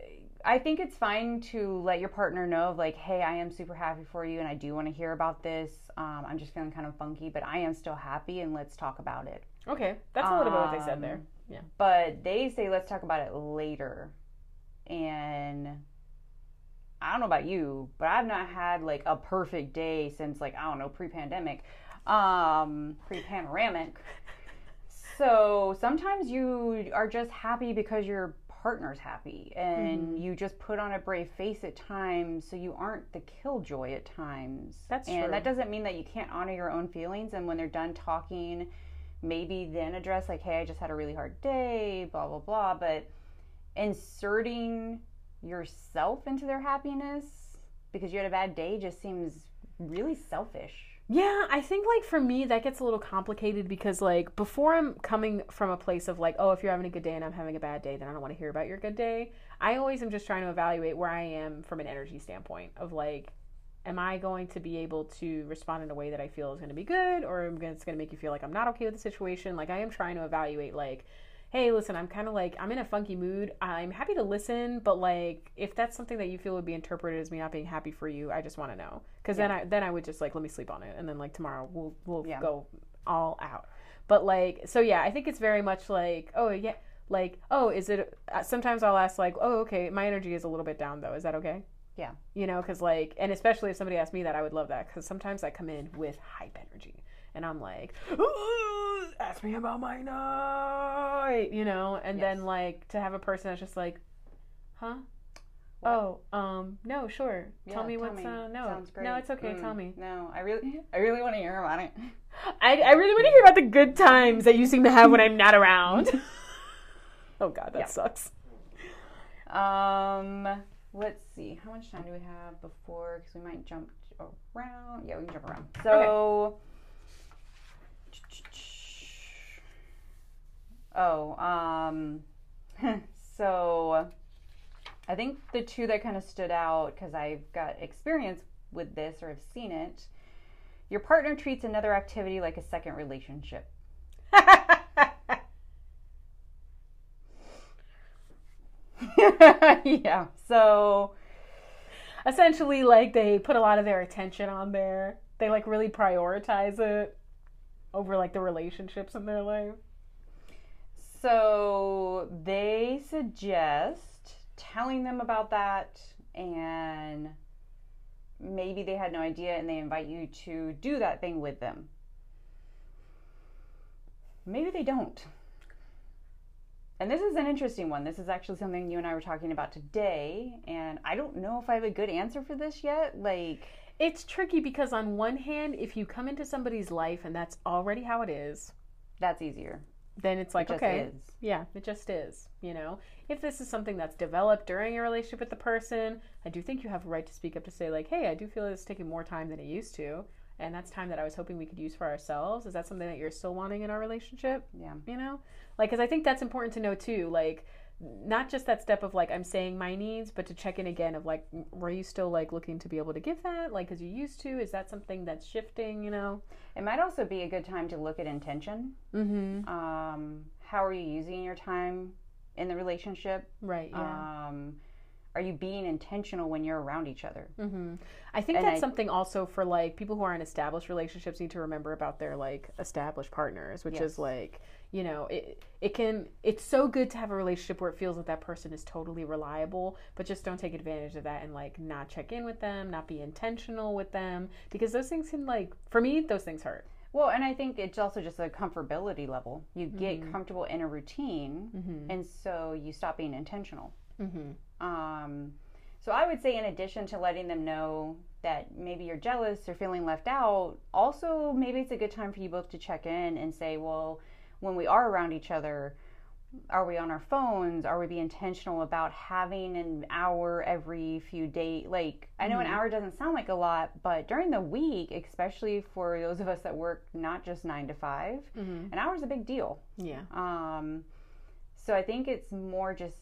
I think it's fine to let your partner know, of like, hey, I am super happy for you, and I do want to hear about this. Um, I'm just feeling kind of funky, but I am still happy, and let's talk about it. Okay, that's a little bit what they said there. Um, Yeah. But they say let's talk about it later, and I don't know about you, but I've not had like a perfect day since like I don't know pre-pandemic, um, pre-panoramic. So sometimes you are just happy because your partner's happy, and mm-hmm. you just put on a brave face at times, so you aren't the killjoy at times. That's and true. that doesn't mean that you can't honor your own feelings. And when they're done talking, maybe then address like, "Hey, I just had a really hard day," blah blah blah. But inserting yourself into their happiness because you had a bad day just seems really selfish. Yeah, I think like for me that gets a little complicated because like before I'm coming from a place of like, oh, if you're having a good day and I'm having a bad day, then I don't want to hear about your good day. I always am just trying to evaluate where I am from an energy standpoint of like am I going to be able to respond in a way that I feel is going to be good or it's going to make you feel like I'm not okay with the situation? Like I am trying to evaluate like hey, listen, I'm kind of like, I'm in a funky mood. I'm happy to listen, but like, if that's something that you feel would be interpreted as me not being happy for you, I just want to know. Because then I then I would just like let me sleep on it, and then like tomorrow we'll we'll Yeah. go all out. But like, so yeah, I think it's very much like, oh yeah, like, oh, is it? uh, Sometimes I'll ask like, oh, okay, my energy is a little bit down though. Is that okay? Yeah. You know, because like, and especially if somebody asked me that, I would love that because sometimes I come in with hype energy and I'm like, "Ooh, ask me about my night, you know, and then like to have a person that's just like, huh? Oh, um, no, sure. tell Yeah, me what's uh, no, Sounds great. no, it's okay. Mm, Tell me. No, I really, I really want to hear about it. I, I really want to hear about the good times that you seem to have when I'm not around. oh God, that Yeah. sucks. Um, let's see. How much time do we have before? Because we might jump around. Yeah, we can jump around. So, oh, um, so I think the two that kind of stood out because I've got experience with this or have seen it. Your partner treats another activity like a second relationship. yeah. So, Essentially, like they put a lot of their attention on there. They like really prioritize it over like the relationships in their life. So they suggest telling them about that, and maybe they had no idea, and they invite you to do that thing with them. Maybe they don't. And this is an interesting one. This is actually something you and I were talking about today, and I don't know if I have a good answer for this yet. Like, It's tricky because on one hand, if you come into somebody's life and that's already how it is, that's easier. Then it's like Just okay, is. yeah, it just is. You know, if this is something that's developed during your relationship with the person, I do think you have a right to speak up to say like, hey, I do feel it's taking more time than it used to, and that's time that I was hoping we could use for ourselves. Is that something that you're still wanting in our relationship? Yeah. You know, like because I think that's important to know too. Like, not just that step of like I'm saying my needs, but to check in again of like, were you still like looking to be able to give that like as you used to? Is that something that's shifting? You know. It might also be a good time to look at intention. Mm-hmm. Um, how are you using your time in the relationship? Right. Yeah. Um, are you being intentional when you're around each other? Mm-hmm. I think And that's I- something also for like people who are in established relationships need to remember about their like established partners, which Yes. is like you know it it can it's so good to have a relationship where it feels that that person is totally reliable, but just don't take advantage of that and like not check in with them, not be intentional with them because those things can like for me those things hurt. Well, and I think it's also just a comfortability level. You get comfortable in a routine, Mm-hmm. and so you stop being intentional. Mm-hmm. Um, so I would say, in addition to letting them know that maybe you're jealous or feeling left out, also maybe it's a good time for you both to check in and say, well, when we are around each other, are we on our phones? Are we be intentional about having an hour every few days? Like, I know an hour doesn't sound like a lot, but during the week, especially for those of us that work not just nine to 5 Mm-hmm. an hour is a big deal. Yeah. Um, so I think it's more just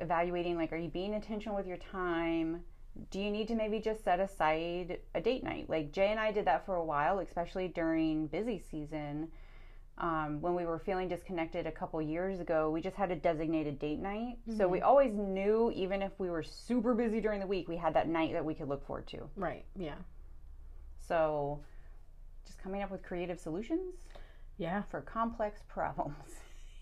evaluating like, are you being intentional with your time? Do you need to maybe just set aside a date night? Like Jay and I did that for a while, especially during busy season. Um, when we were feeling disconnected a couple years ago, we just had a designated date night. So we always knew, even if we were super busy during the week, we had that night that we could look forward to. Right. Yeah. So just coming up with creative solutions Yeah. for complex problems.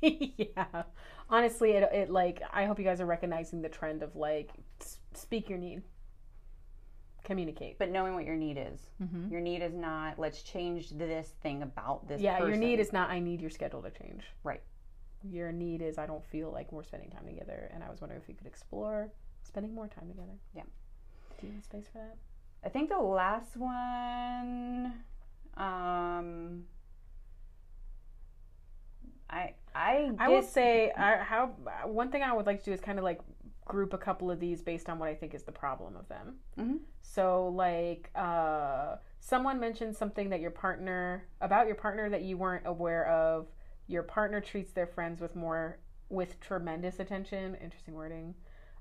yeah. Honestly, it, it like I hope you guys are recognizing the trend of like speak your need, communicate. but knowing what your need is. Your need is not let's change this thing about this. Yeah, your need is not I need your schedule to change. Right. Your need is I don't feel like we're spending time together, and I was wondering if you could explore spending more time together. Yeah. Do you have space for that? I think the last one, um, I I I will say, I, how one thing I would like to do is kind of like group a couple of these based on what I think is the problem of them. Mhm. So, like, uh, someone mentioned something that your partner about your partner that you weren't aware of. Your partner treats their friends with more with tremendous attention. Interesting wording.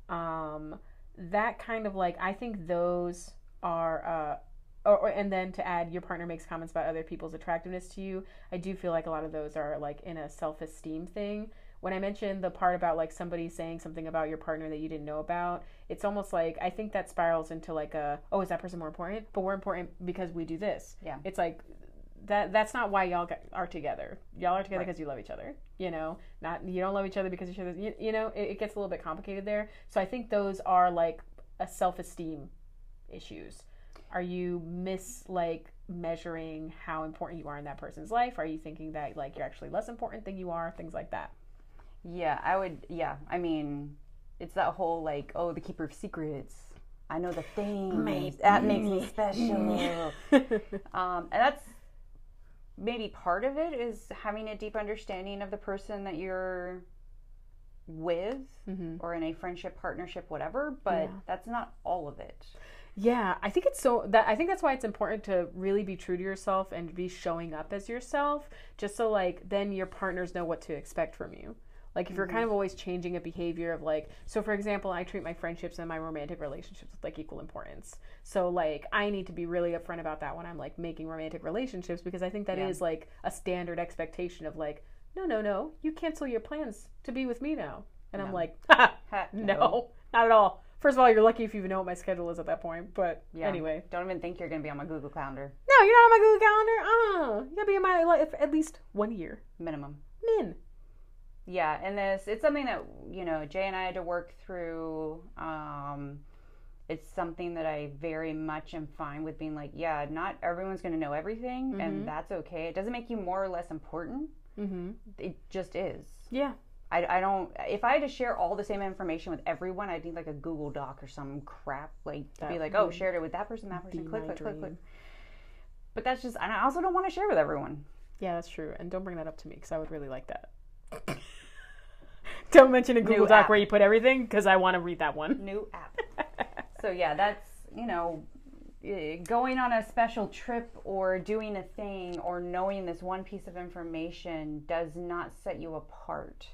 Um, that kind of like I think those are. Uh, or, or- and then to add, your partner makes comments about other people's attractiveness to you. I do feel like a lot of those are like in a self esteem thing. When I mentioned the part about like somebody saying something about your partner that you didn't know about, it's almost like I think that spirals into like a oh is that person more important? But we're important because we do this. Yeah. It's like that that's not why y'all got, are together. Y'all are together Right. because you love each other. You know, not you don't love each other because each other. You, you know, it, it gets a little bit complicated there. So I think those are like a self esteem issues. Are you miss like measuring how important you are in that person's life? Are you thinking that like you're actually less important than you are? Things like that. Yeah, I would. Yeah, I mean, it's that whole like, oh, the keeper of secrets. I know the things that makes me special. um, and that's maybe part of it is having a deep understanding of the person that you're with Mm-hmm. or in a friendship, partnership, whatever. But Yeah. that's not all of it. Yeah, I think it's so that I think that's why it's important to really be true to yourself and be showing up as yourself, just so like then your partners know what to expect from you. Like if you're kind of always changing a behavior of like, so for example, I treat my friendships and my romantic relationships with like equal importance. So like I need to be really upfront about that when I'm like making romantic relationships because I think that is Yeah. like a standard expectation of like, no, no, no, you cancel your plans to be with me now, and I'm like, ha, no, not at all. First of all, you're lucky if you even know what my schedule is at that point. But Yeah. anyway, Don't even think you're going to be on my Google Calendar. no, you're not on my Google Calendar. Uh, you gotta be in my life at least one year. Minimum. Min. Yeah, and this it's something that you know Jay and I had to work through. Um, it's something that I very much am fine with being like, yeah, not everyone's going to know everything, Mhm. and that's okay. It doesn't make you more or less important. Mm-hmm. It just is. Yeah. I, I don't. If I had to share all the same information with everyone, I'd need like a Google Doc or some crap, like to be like, oh, shared it with that person, that person, click, click, click, click. But that's just. And I also don't want to share with everyone. Yeah, that's true. And don't bring that up to me because I would really like that. don't mention a Google New Doc app. where you put everything because I want to read that one. New app. so yeah, that's you know, going on a special trip or doing a thing or knowing this one piece of information does not set you apart.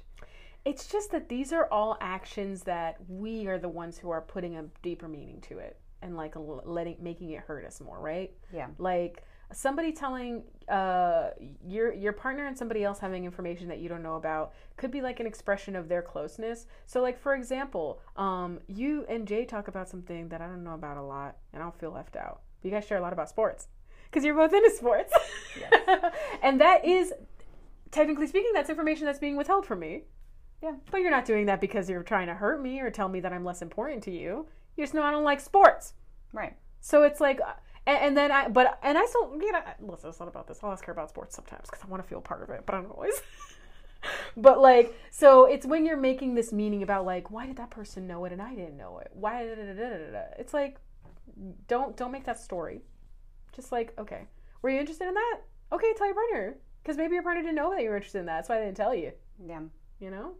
It's just that these are all actions that we are the ones who are putting a deeper meaning to it and like letting making it hurt us more, right? Yeah. Like somebody telling uh your your partner and somebody else having information that you don't know about could be like an expression of their closeness. So like for example, um you and Jay talk about something that I don't know about a lot and I'll feel left out. But you guys share a lot about sports because you're both into sports. and that is technically speaking that's information that's being withheld from me. Yeah. But you're not doing that because you're trying to hurt me or tell me that I'm less important to you. You just know I don't like sports. Right. So it's like, uh, and, and then I, but, and I still, you know, listen, it's not about this. I'll ask her about sports sometimes because I want to feel part of it, but I don't always. but like, so it's when you're making this meaning about like, why did that person know it and I didn't know it? Why? Da, da, da, da, da, da. It's like, don't don't make that story. Just like, okay, were you interested in that? Okay, tell your partner because maybe your partner didn't know that you were interested in that. That's why they didn't tell you. Yeah. You know?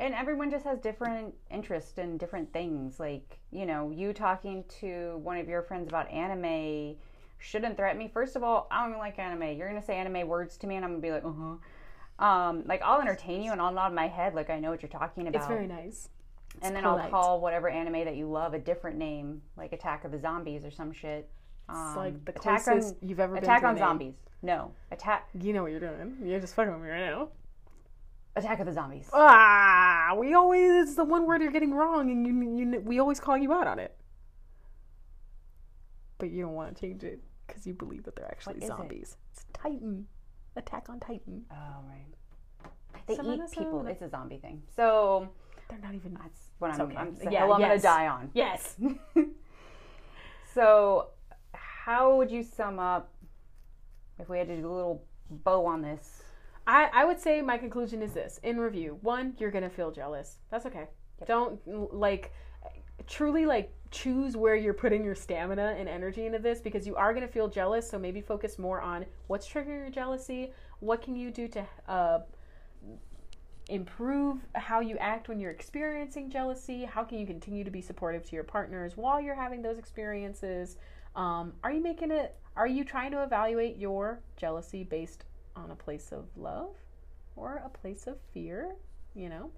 And everyone just has different interests in different things. Like, you know, you talking to one of your friends about anime shouldn't threaten me. First of all, I don't even like anime. You're gonna say anime words to me, and I'm gonna be like, uh huh. Um, like I'll entertain you and I'll nod my head like I know what you're talking about. It's very nice. and then polite. I'll call whatever anime that you love a different name, like Attack of the Zombies or some shit. It's Um, like the Attack closest on you've ever been Attack to a on. Zombies. No, Attack You know what you're doing. You're just fucking with me right now. Attack of the Zombies. Ah, we always it's the one word you're getting wrong, and you, you we always call you out on it. But you don't want to change it because you believe that they're actually is it? zombies. It's Titan, Attack on Titan. Oh right. They Someone eat people. own- It's a zombie thing. So They're not even. that's what I'm. okay. I'm Yeah, yeah, I'm yes. gonna die on. Yes. So, how would you sum up if we had to do a little bow on this? I, I would say my conclusion is this. In review one you're gonna feel jealous. That's okay. Don't like truly like choose where you're putting your stamina and energy into this because you are gonna feel jealous. So maybe focus more on what's triggering your jealousy. What can you do to uh, improve how you act when you're experiencing jealousy? How can you continue to be supportive to your partners while you're having those experiences? Um, are you making it are you trying to evaluate your jealousy based on a place of love or a place of fear you know?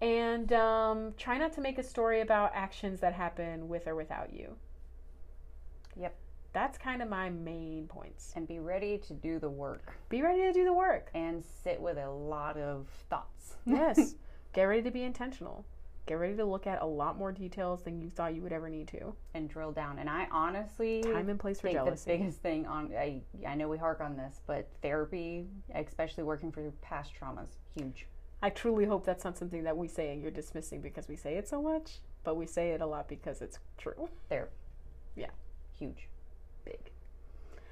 And um, try not to make a story about actions that happen with or without you. Yep. that's kind of my main points. And be ready to do the work. Be ready to do the work. And sit with a lot of thoughts. yes. Get ready to be intentional Get ready to look at a lot more details than you thought you would ever need to. and drill down. And I honestly Time and place for think jealousy. the biggest thing on I I know we hark on this, but therapy, especially working through your past traumas, huge. I truly hope that's not something that we say and you're dismissing because we say it so much, but we say it a lot because it's true. There, Yeah. huge, big.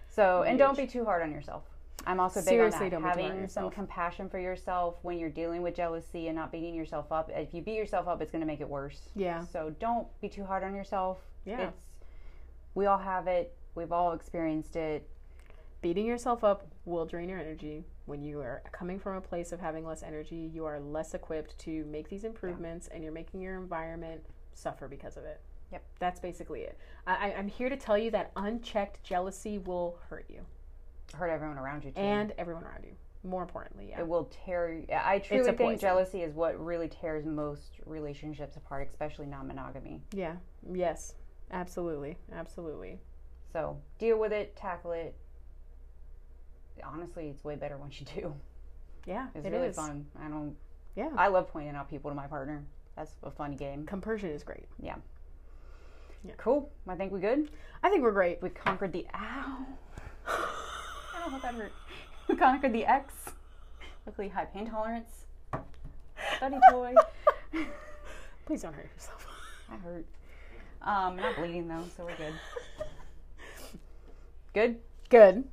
So and don't be too hard on yourself. I'm also big Seriously, on that. don't be too hard on Having some compassion for yourself when you're dealing with jealousy and not beating yourself up. If you beat yourself up, it's going to make it worse. Yeah. So don't be too hard on yourself. Yeah. It's we all have it. We've all experienced it. Beating yourself up will drain your energy. When you are coming from a place of having less energy, you are less equipped to make these improvements and you're making your environment suffer because of it. Yep. That's basically it. I- I'm here to tell you that unchecked jealousy will hurt you Hurt everyone around you too. and everyone around you. More importantly, yeah. it will tear you. I truly think poison. jealousy is what really tears most relationships apart, especially non-monogamy. Yeah. Yes. Absolutely. Absolutely. So deal with it, tackle it. Honestly, it's way better once you do. Yeah. It's it really is. fun. I don't. Yeah. I love pointing out people to my partner. That's a fun game. Compersion is great. Yeah. Cool. I think we're good. I think we're great. We conquered the ow. I don't know if that hurt. We conquered the X. Luckily, high pain tolerance. Study toy. Please don't hurt yourself. I hurt. Um, not bleeding though, so we're good. Good. Good.